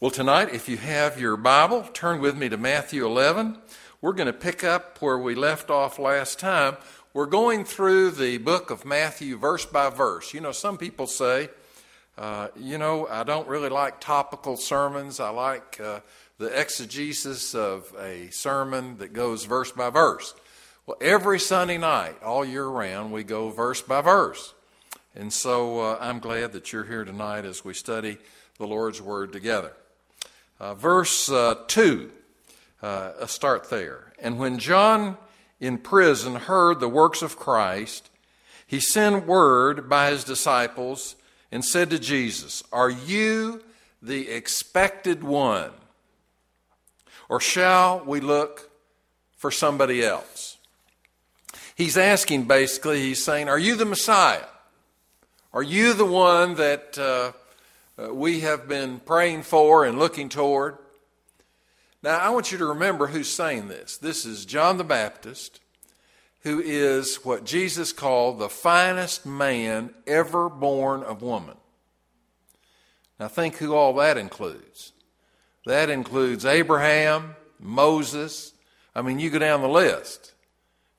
Well, tonight, if you have your Bible, turn with me to Matthew 11. We're going to pick up where we left off last time. We're going through the book of Matthew verse by verse. You know, some people say, uh, you know, I don't really like topical sermons. I like uh, the exegesis of a sermon that goes verse by verse. Well, every Sunday night, all year round, we go verse by verse. And so uh, I'm glad that you're here tonight as we study the Lord's Word together. Uh, verse uh, 2, uh, start there. And when John in prison heard the works of Christ, he sent word by his disciples and said to Jesus, Are you the expected one? Or shall we look for somebody else? He's asking basically, he's saying, Are you the Messiah? Are you the one that uh, we have been praying for and looking toward. Now, I want you to remember who's saying this. This is John the Baptist, who is what Jesus called the finest man ever born of woman. Now, think who all that includes. That includes Abraham, Moses. I mean, you go down the list.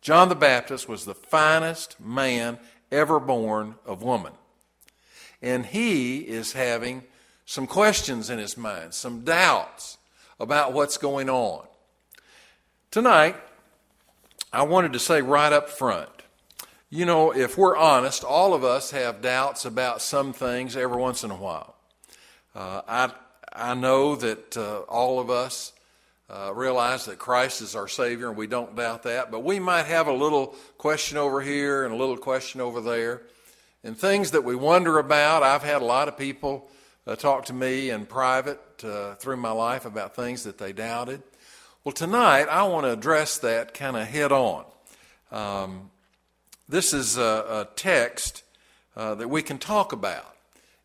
John the Baptist was the finest man ever born of woman. And he is having some questions in his mind, some doubts about what's going on. Tonight, I wanted to say right up front you know, if we're honest, all of us have doubts about some things every once in a while. Uh, I, I know that uh, all of us uh, realize that Christ is our Savior, and we don't doubt that, but we might have a little question over here and a little question over there and things that we wonder about. I've had a lot of people uh, talk to me in private uh, through my life about things that they doubted. Well, tonight I want to address that kind of head on. Um, this is a, a text uh, that we can talk about,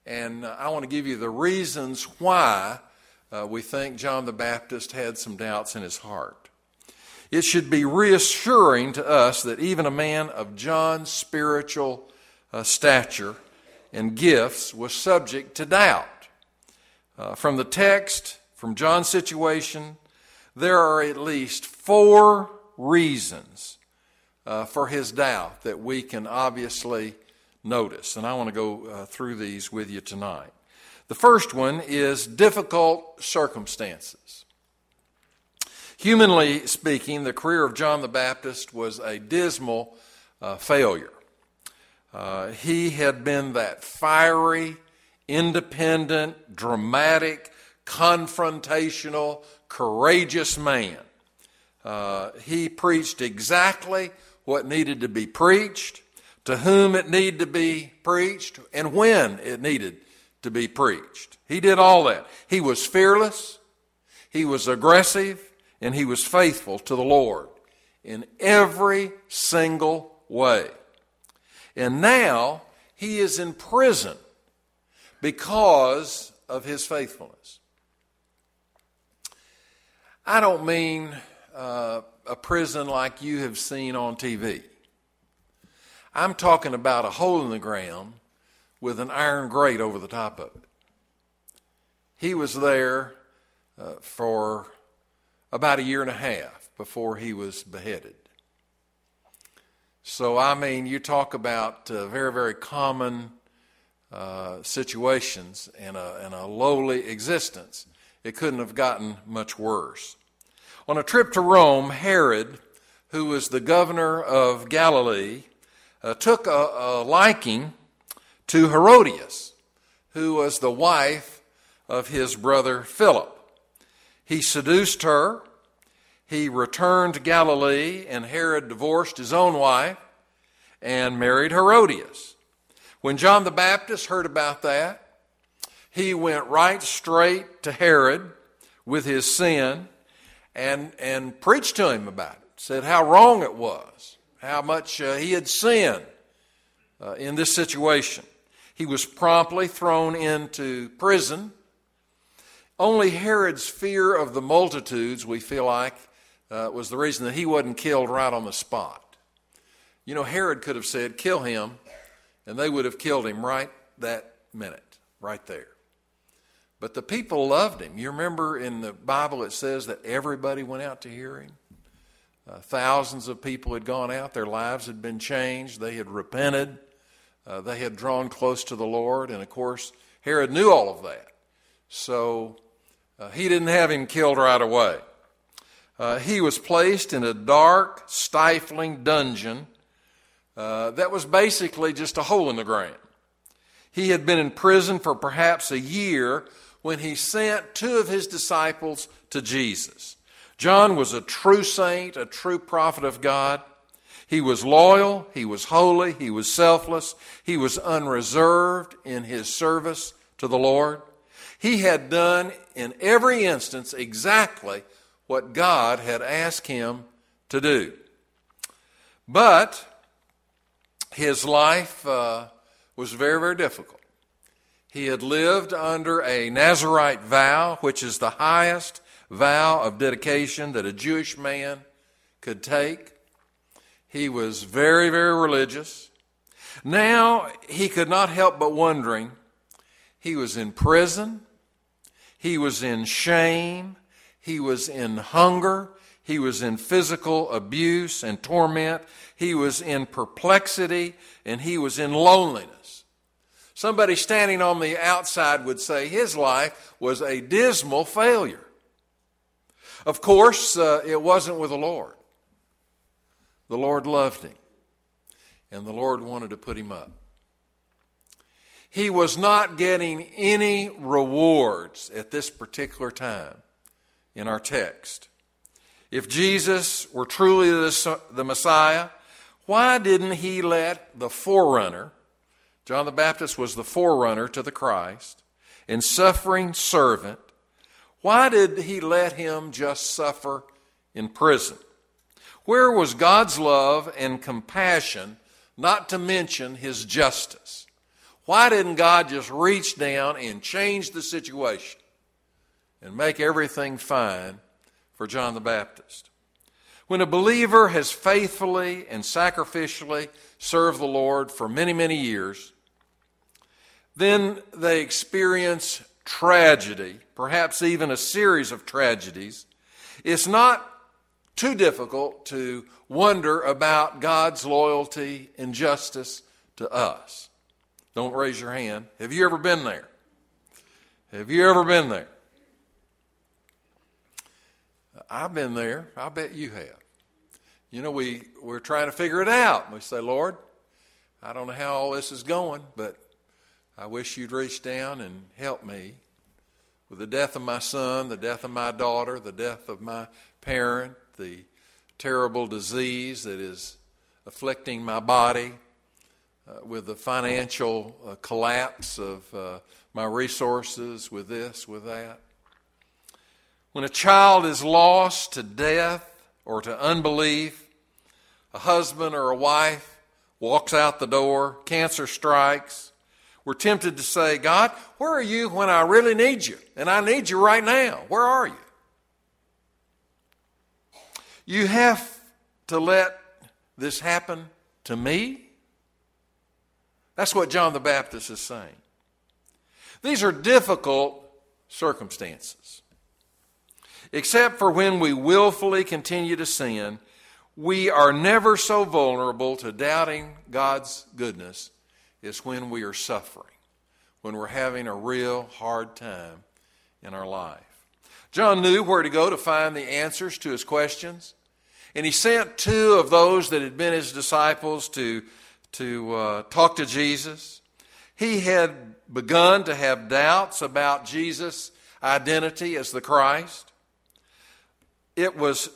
and I want to give you the reasons why uh, we think John the Baptist had some doubts in his heart. It should be reassuring to us that even a man of John's spiritual uh, stature and gifts was subject to doubt. Uh, from the text, from John's situation, there are at least four reasons uh, for his doubt that we can obviously notice. And I want to go uh, through these with you tonight. The first one is difficult circumstances. Humanly speaking, the career of John the Baptist was a dismal uh, failure. Uh, he had been that fiery, independent, dramatic, confrontational, courageous man. Uh, he preached exactly what needed to be preached, to whom it needed to be preached, and when it needed to be preached. He did all that. He was fearless, he was aggressive, and he was faithful to the Lord in every single way. And now he is in prison because of his faithfulness. I don't mean uh, a prison like you have seen on TV. I'm talking about a hole in the ground with an iron grate over the top of it. He was there uh, for about a year and a half before he was beheaded. So, I mean, you talk about uh, very, very common uh, situations in a, in a lowly existence. It couldn't have gotten much worse. On a trip to Rome, Herod, who was the governor of Galilee, uh, took a, a liking to Herodias, who was the wife of his brother Philip. He seduced her he returned to Galilee, and Herod divorced his own wife and married Herodias. When John the Baptist heard about that, he went right straight to Herod with his sin and, and preached to him about it. Said how wrong it was, how much uh, he had sinned uh, in this situation. He was promptly thrown into prison. Only Herod's fear of the multitudes, we feel like, uh, was the reason that he wasn't killed right on the spot. You know, Herod could have said, kill him, and they would have killed him right that minute, right there. But the people loved him. You remember in the Bible it says that everybody went out to hear him? Uh, thousands of people had gone out, their lives had been changed, they had repented, uh, they had drawn close to the Lord, and of course, Herod knew all of that. So uh, he didn't have him killed right away. Uh, he was placed in a dark, stifling dungeon uh, that was basically just a hole in the ground. He had been in prison for perhaps a year when he sent two of his disciples to Jesus. John was a true saint, a true prophet of God. He was loyal, he was holy, he was selfless, he was unreserved in his service to the Lord. He had done in every instance exactly what God had asked him to do. But his life uh, was very, very difficult. He had lived under a Nazarite vow, which is the highest vow of dedication that a Jewish man could take. He was very, very religious. Now he could not help but wondering he was in prison, he was in shame, he was in hunger, he was in physical abuse and torment, he was in perplexity, and he was in loneliness. Somebody standing on the outside would say his life was a dismal failure. Of course, uh, it wasn't with the Lord. The Lord loved him, and the Lord wanted to put him up. He was not getting any rewards at this particular time in our text. If Jesus were truly the, the Messiah, why didn't he let the forerunner, John the Baptist was the forerunner to the Christ, and suffering servant, why did he let him just suffer in prison? Where was God's love and compassion, not to mention his justice? Why didn't God just reach down and change the situation and make everything fine for John the Baptist? When a believer has faithfully and sacrificially served the Lord for many, many years, then they experience tragedy, perhaps even a series of tragedies, it's not too difficult to wonder about God's loyalty and justice to us. Don't raise your hand. Have you ever been there? Have you ever been there? I've been there. I bet you have. You know, we, we're trying to figure it out. We say, Lord, I don't know how all this is going, but I wish you'd reach down and help me with the death of my son, the death of my daughter, the death of my parent, the terrible disease that is afflicting my body, uh, with the financial uh, collapse of uh, my resources, with this, with that. When a child is lost to death or to unbelief, a husband or a wife walks out the door, cancer strikes, we're tempted to say, God, where are you when I really need you? And I need you right now. Where are you? You have to let this happen to me? That's what John the Baptist is saying. These are difficult circumstances. Except for when we willfully continue to sin, we are never so vulnerable to doubting God's goodness is when we are suffering, when we're having a real hard time in our life. John knew where to go to find the answers to his questions, and he sent two of those that had been his disciples to, to uh, talk to Jesus. He had begun to have doubts about Jesus' identity as the Christ. It was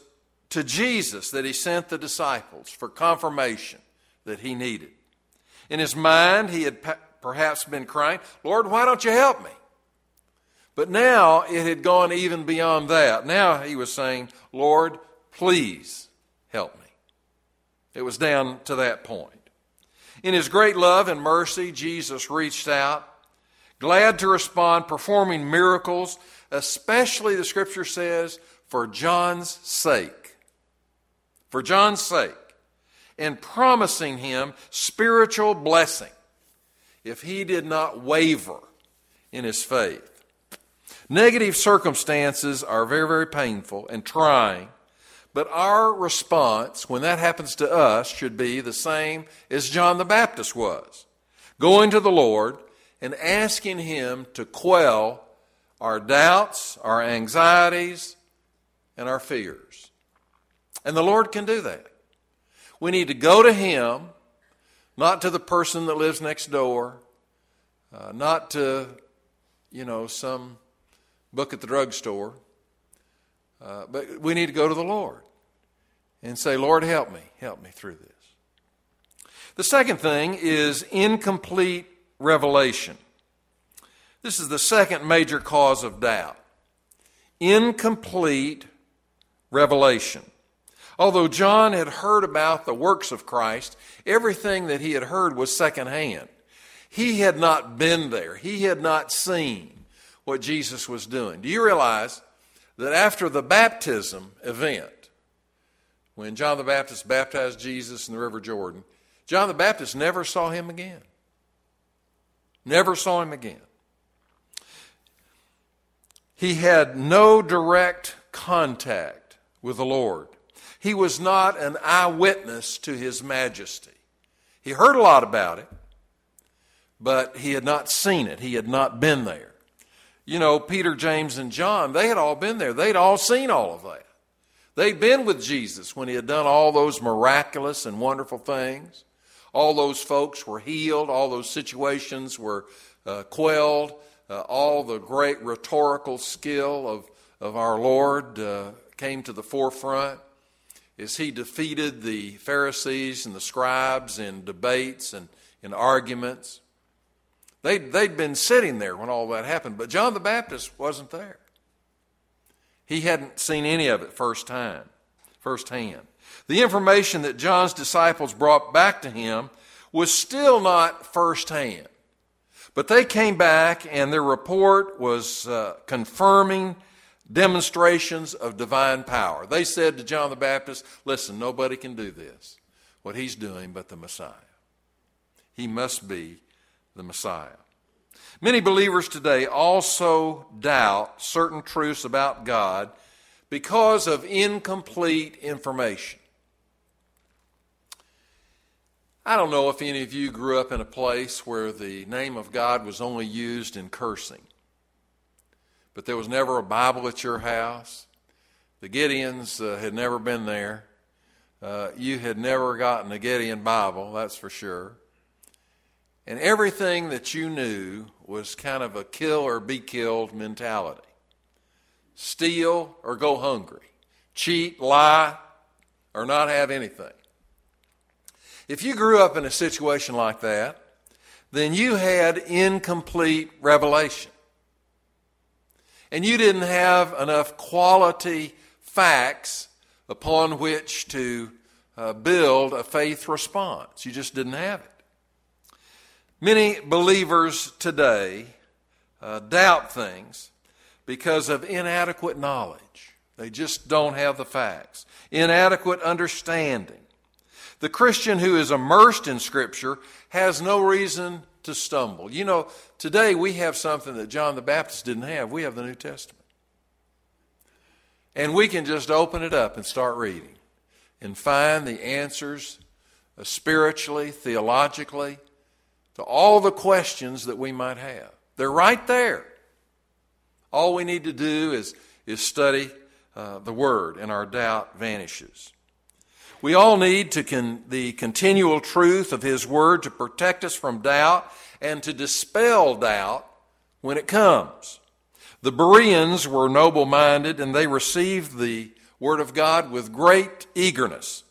to Jesus that he sent the disciples for confirmation that he needed. In his mind, he had perhaps been crying, Lord, why don't you help me? But now it had gone even beyond that. Now he was saying, Lord, please help me. It was down to that point. In his great love and mercy, Jesus reached out, glad to respond, performing miracles, especially, the scripture says, for John's sake. For John's sake and promising him spiritual blessing if he did not waver in his faith. Negative circumstances are very, very painful and trying, but our response when that happens to us should be the same as John the Baptist was going to the Lord and asking Him to quell our doubts, our anxieties, and our fears. And the Lord can do that. We need to go to Him, not to the person that lives next door, uh, not to, you know, some book at the drugstore. Uh, but we need to go to the Lord and say, Lord, help me. Help me through this. The second thing is incomplete revelation. This is the second major cause of doubt. Incomplete revelation. Although John had heard about the works of Christ, everything that he had heard was secondhand. He had not been there, he had not seen what Jesus was doing. Do you realize that after the baptism event, when John the Baptist baptized Jesus in the River Jordan, John the Baptist never saw him again. Never saw him again. He had no direct contact with the Lord. He was not an eyewitness to his majesty. He heard a lot about it, but he had not seen it. He had not been there you know, Peter, James, and John, they had all been there. They'd all seen all of that. They'd been with Jesus when he had done all those miraculous and wonderful things. All those folks were healed, all those situations were uh, quelled, uh, all the great rhetorical skill of, of our Lord uh, came to the forefront as he defeated the Pharisees and the scribes in debates and in arguments. They'd, they'd been sitting there when all that happened, but John the Baptist wasn't there. He hadn't seen any of it first time, firsthand. The information that John's disciples brought back to him was still not firsthand. But they came back, and their report was uh, confirming demonstrations of divine power. They said to John the Baptist, Listen, nobody can do this, what he's doing, but the Messiah. He must be the Messiah. Many believers today also doubt certain truths about God because of incomplete information. I don't know if any of you grew up in a place where the name of God was only used in cursing, but there was never a Bible at your house. The Gideons uh, had never been there. Uh, you had never gotten a Gideon Bible, that's for sure. And everything that you knew was kind of a kill or be killed mentality steal or go hungry, cheat, lie, or not have anything. If you grew up in a situation like that, then you had incomplete revelation. And you didn't have enough quality facts upon which to uh, build a faith response. You just didn't have it. Many believers today uh, doubt things because of inadequate knowledge. They just don't have the facts. Inadequate understanding. The Christian who is immersed in Scripture has no reason to stumble. You know, today we have something that John the Baptist didn't have. We have the New Testament. And we can just open it up and start reading and find the answers uh, spiritually, theologically, to all the questions that we might have. They're right there. All we need to do is, is study uh, the Word, and our doubt vanishes. We all need to con- the continual truth of His Word to protect us from doubt and to dispel doubt when it comes. The Bereans were noble minded and they received the Word of God with great eagerness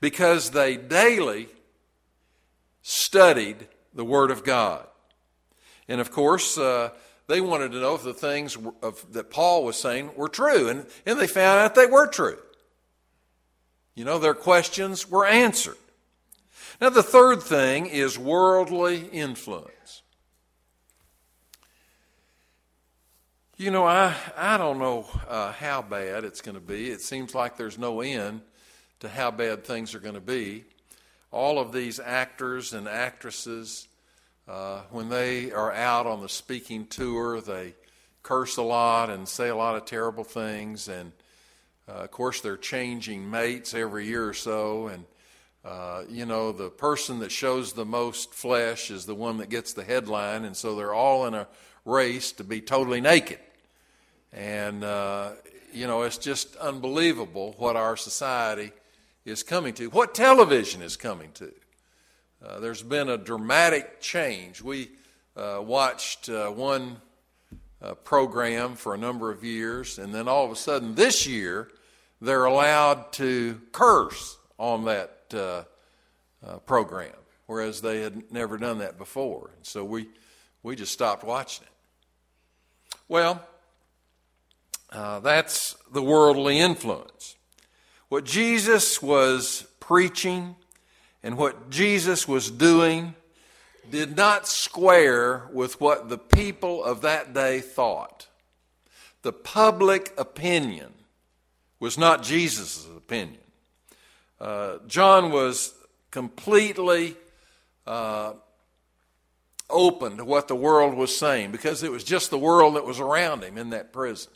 because they daily studied the Word of God. And of course, uh, they wanted to know if the things of, that Paul was saying were true, and, and they found out they were true. You know, their questions were answered. Now, the third thing is worldly influence. You know, I, I don't know uh, how bad it's going to be. It seems like there's no end to how bad things are going to be all of these actors and actresses, uh, when they are out on the speaking tour, they curse a lot and say a lot of terrible things. And uh, of course, they're changing mates every year or so. And, uh, you know, the person that shows the most flesh is the one that gets the headline. And so they're all in a race to be totally naked. And, uh, you know, it's just unbelievable what our society is coming to, what television is coming to. Uh, there's been a dramatic change. We uh, watched uh, one uh, program for a number of years, and then all of a sudden this year they're allowed to curse on that uh, uh, program, whereas they had never done that before. And So we, we just stopped watching it. Well, that's the worldly influence. What Jesus was preaching and what Jesus was doing did not square with what the people of that day thought. The public opinion was not Jesus' opinion. Uh, John was completely uh, open to what the world was saying because it was just the world that was around him in that prison.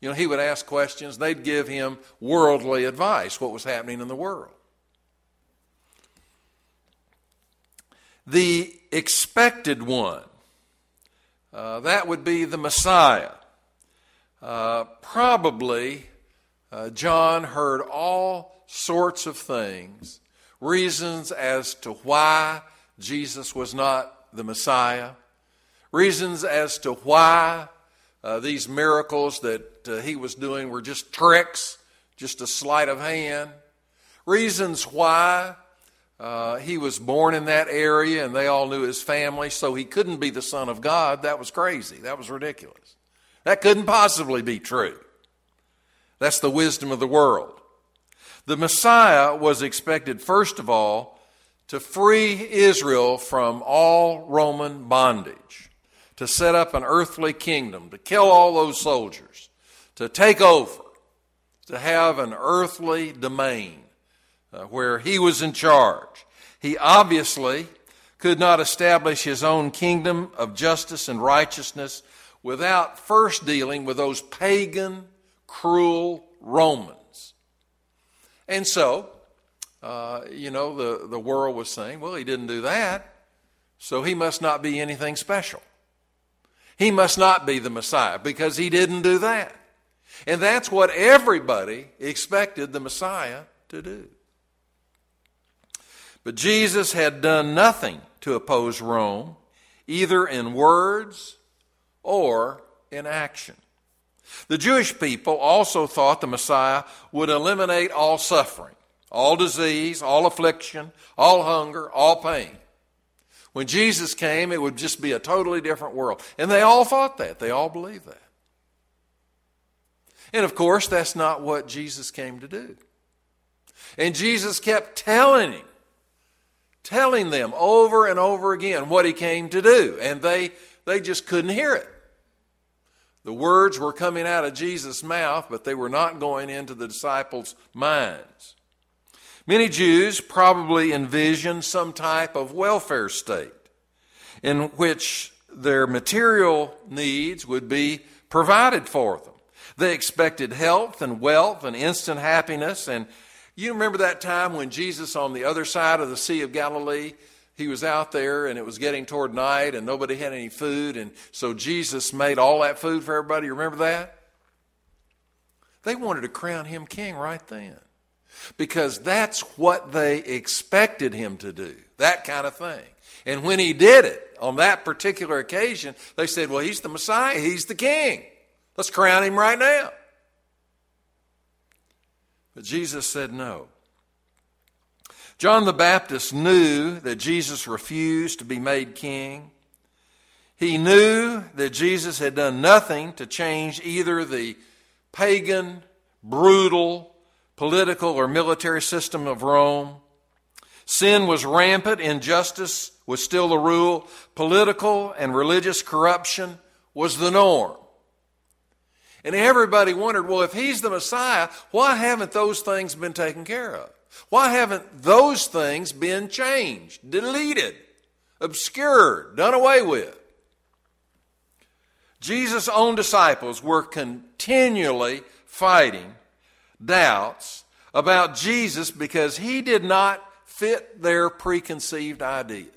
You know, he would ask questions, they'd give him worldly advice, what was happening in the world. The expected one, uh, that would be the Messiah. Uh, probably uh, John heard all sorts of things, reasons as to why Jesus was not the Messiah, reasons as to why uh, these miracles that uh, he was doing were just tricks, just a sleight of hand. Reasons why uh, he was born in that area and they all knew his family, so he couldn't be the Son of God. That was crazy. That was ridiculous. That couldn't possibly be true. That's the wisdom of the world. The Messiah was expected, first of all, to free Israel from all Roman bondage to set up an earthly kingdom, to kill all those soldiers, to take over, to have an earthly domain uh, where he was in charge. He obviously could not establish his own kingdom of justice and righteousness without first dealing with those pagan, cruel Romans. And so, uh, you know, the, the world was saying, well, he didn't do that, so he must not be anything special. He must not be the Messiah because he didn't do that. And that's what everybody expected the Messiah to do. But Jesus had done nothing to oppose Rome, either in words or in action. The Jewish people also thought the Messiah would eliminate all suffering, all disease, all affliction, all hunger, all pain. When Jesus came, it would just be a totally different world. And they all thought that. They all believed that. And of course, that's not what Jesus came to do. And Jesus kept telling him, telling them over and over again what he came to do. And they, they just couldn't hear it. The words were coming out of Jesus' mouth, but they were not going into the disciples' minds. Many Jews probably envisioned some type of welfare state in which their material needs would be provided for them. They expected health and wealth and instant happiness. And you remember that time when Jesus, on the other side of the Sea of Galilee, he was out there and it was getting toward night and nobody had any food. And so Jesus made all that food for everybody. You remember that? They wanted to crown him king right then because that's what they expected him to do, that kind of thing. And when he did it on that particular occasion, they said, Well, he's the Messiah, he's the king. Let's crown him right now. But Jesus said no. John the Baptist knew that Jesus refused to be made king. He knew that Jesus had done nothing to change either the pagan, brutal, political or military system of Rome. Sin was rampant, injustice was still the rule, political and religious corruption was the norm. And everybody wondered, well, if he's the Messiah, why haven't those things been taken care of? Why haven't those things been changed, deleted, obscured, done away with? Jesus' own disciples were continually fighting doubts about Jesus because he did not fit their preconceived ideas.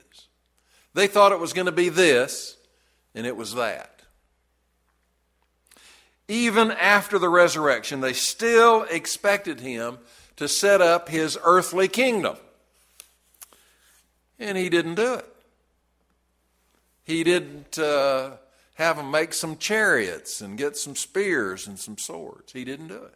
They thought it was going to be this, and it was that. Even after the resurrection, they still expected him to set up his earthly kingdom. And he didn't do it. He didn't uh, have them make some chariots and get some spears and some swords. He didn't do it.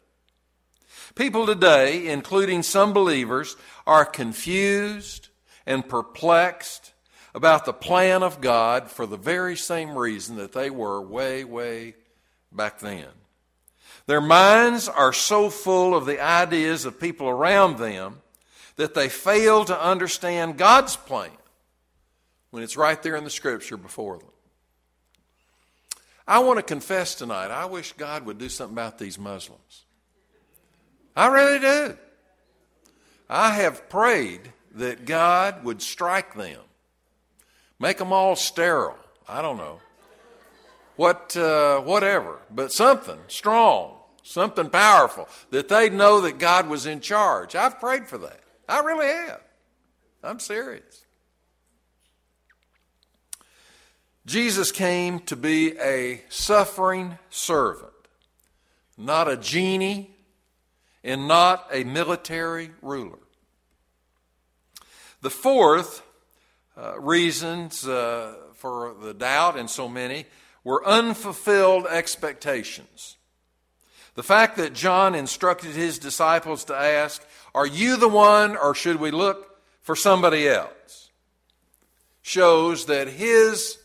People today, including some believers, are confused and perplexed about the plan of God for the very same reason that they were way, way back then. Their minds are so full of the ideas of people around them that they fail to understand God's plan when it's right there in the scripture before them. I want to confess tonight, I wish God would do something about these Muslims. I really do. I have prayed that God would strike them, make them all sterile. I don't know. What, uh, whatever, but something strong, something powerful, that they'd know that God was in charge. I've prayed for that. I really have. I'm serious. Jesus came to be a suffering servant, not a genie and not a military ruler. The fourth uh, reasons uh, for the doubt in so many were unfulfilled expectations. The fact that John instructed his disciples to ask, Are you the one, or should we look for somebody else? shows that his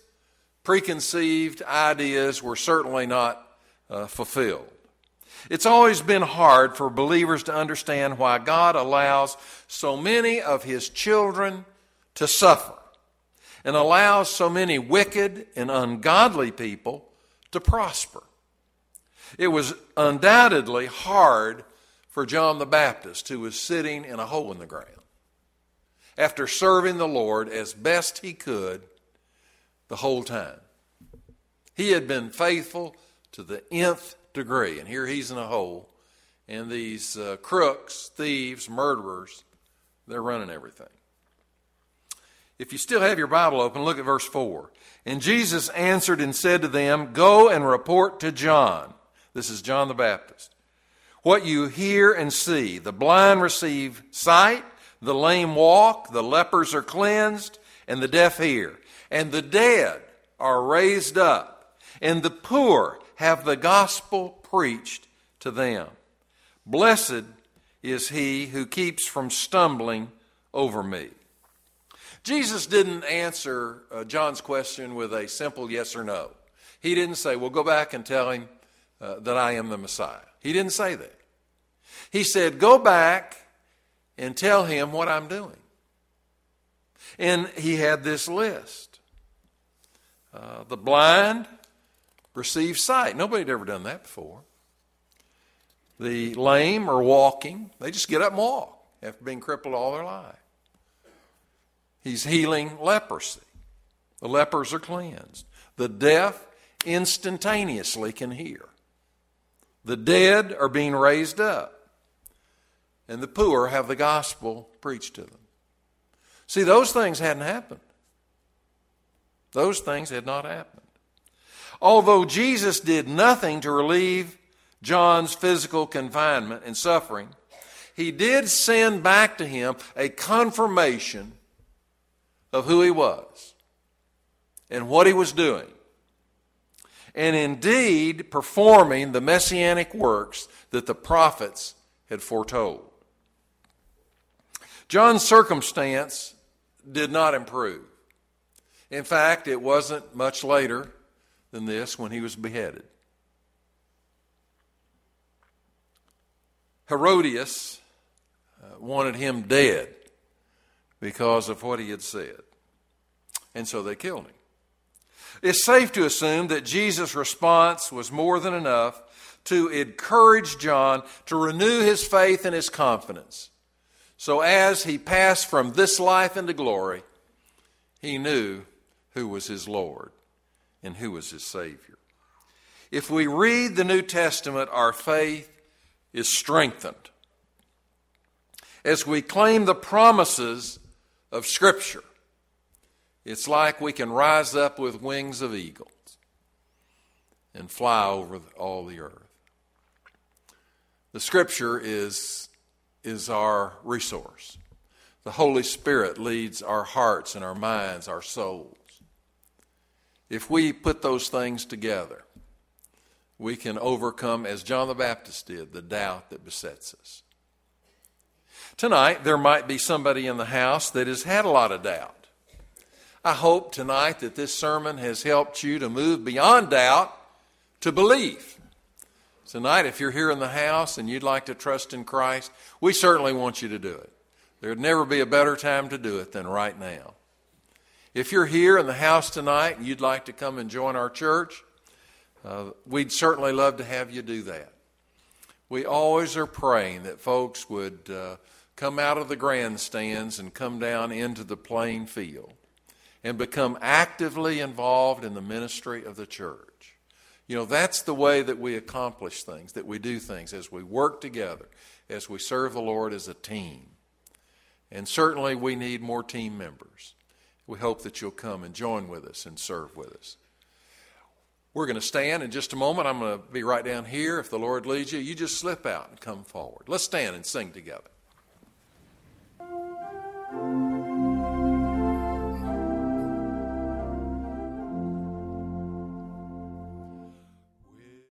preconceived ideas were certainly not uh, fulfilled. It's always been hard for believers to understand why God allows so many of His children to suffer and allows so many wicked and ungodly people to prosper. It was undoubtedly hard for John the Baptist, who was sitting in a hole in the ground, after serving the Lord as best he could the whole time. He had been faithful to the nth degree, and here he's in a hole, and these uh, crooks, thieves, murderers, they're running everything. If you still have your Bible open, look at verse 4. And Jesus answered and said to them, Go and report to John. This is John the Baptist. What you hear and see the blind receive sight, the lame walk, the lepers are cleansed, and the deaf hear and the dead are raised up, and the poor have the gospel preached to them. Blessed is he who keeps from stumbling over me. Jesus didn't answer uh, John's question with a simple yes or no. He didn't say, Well, go back and tell him uh, that I am the Messiah. He didn't say that. He said, Go back and tell him what I'm doing. And he had this list. Uh, the blind receive sight. Nobody had ever done that before. The lame are walking. They just get up and walk after being crippled all their life. He's healing leprosy. The lepers are cleansed. The deaf instantaneously can hear. The dead are being raised up. And the poor have the gospel preached to them. See, those things hadn't happened. Those things had not happened. Although Jesus did nothing to relieve John's physical confinement and suffering, he did send back to him a confirmation of who he was and what he was doing, and indeed performing the messianic works that the prophets had foretold. John's circumstance did not improve. In fact, it wasn't much later than this when he was beheaded. Herodias uh, wanted him dead because of what he had said. And so they killed him. It's safe to assume that Jesus' response was more than enough to encourage John to renew his faith and his confidence. So as he passed from this life into glory, he knew who was his Lord and who was his Savior. If we read the New Testament, our faith is strengthened. As we claim the promises of Scripture, it's like we can rise up with wings of eagles and fly over all the earth. The Scripture is, is our resource. The Holy Spirit leads our hearts and our minds, our souls. If we put those things together, we can overcome, as John the Baptist did, the doubt that besets us. Tonight, there might be somebody in the house that has had a lot of doubt. I hope tonight that this sermon has helped you to move beyond doubt to believe. Tonight, if you're here in the house and you'd like to trust in Christ, we certainly want you to do it. There'd never be a better time to do it than right now. If you're here in the house tonight and you'd like to come and join our church, uh, we'd certainly love to have you do that. We always are praying that folks would uh, come out of the grandstands and come down into the playing field and become actively involved in the ministry of the church. You know, that's the way that we accomplish things, that we do things, as we work together, as we serve the Lord as a team. And certainly we need more team members. We hope that you'll come and join with us and serve with us. We're going to stand in just a moment. I'm going to be right down here. If the Lord leads you, you just slip out and come forward. Let's stand and sing together.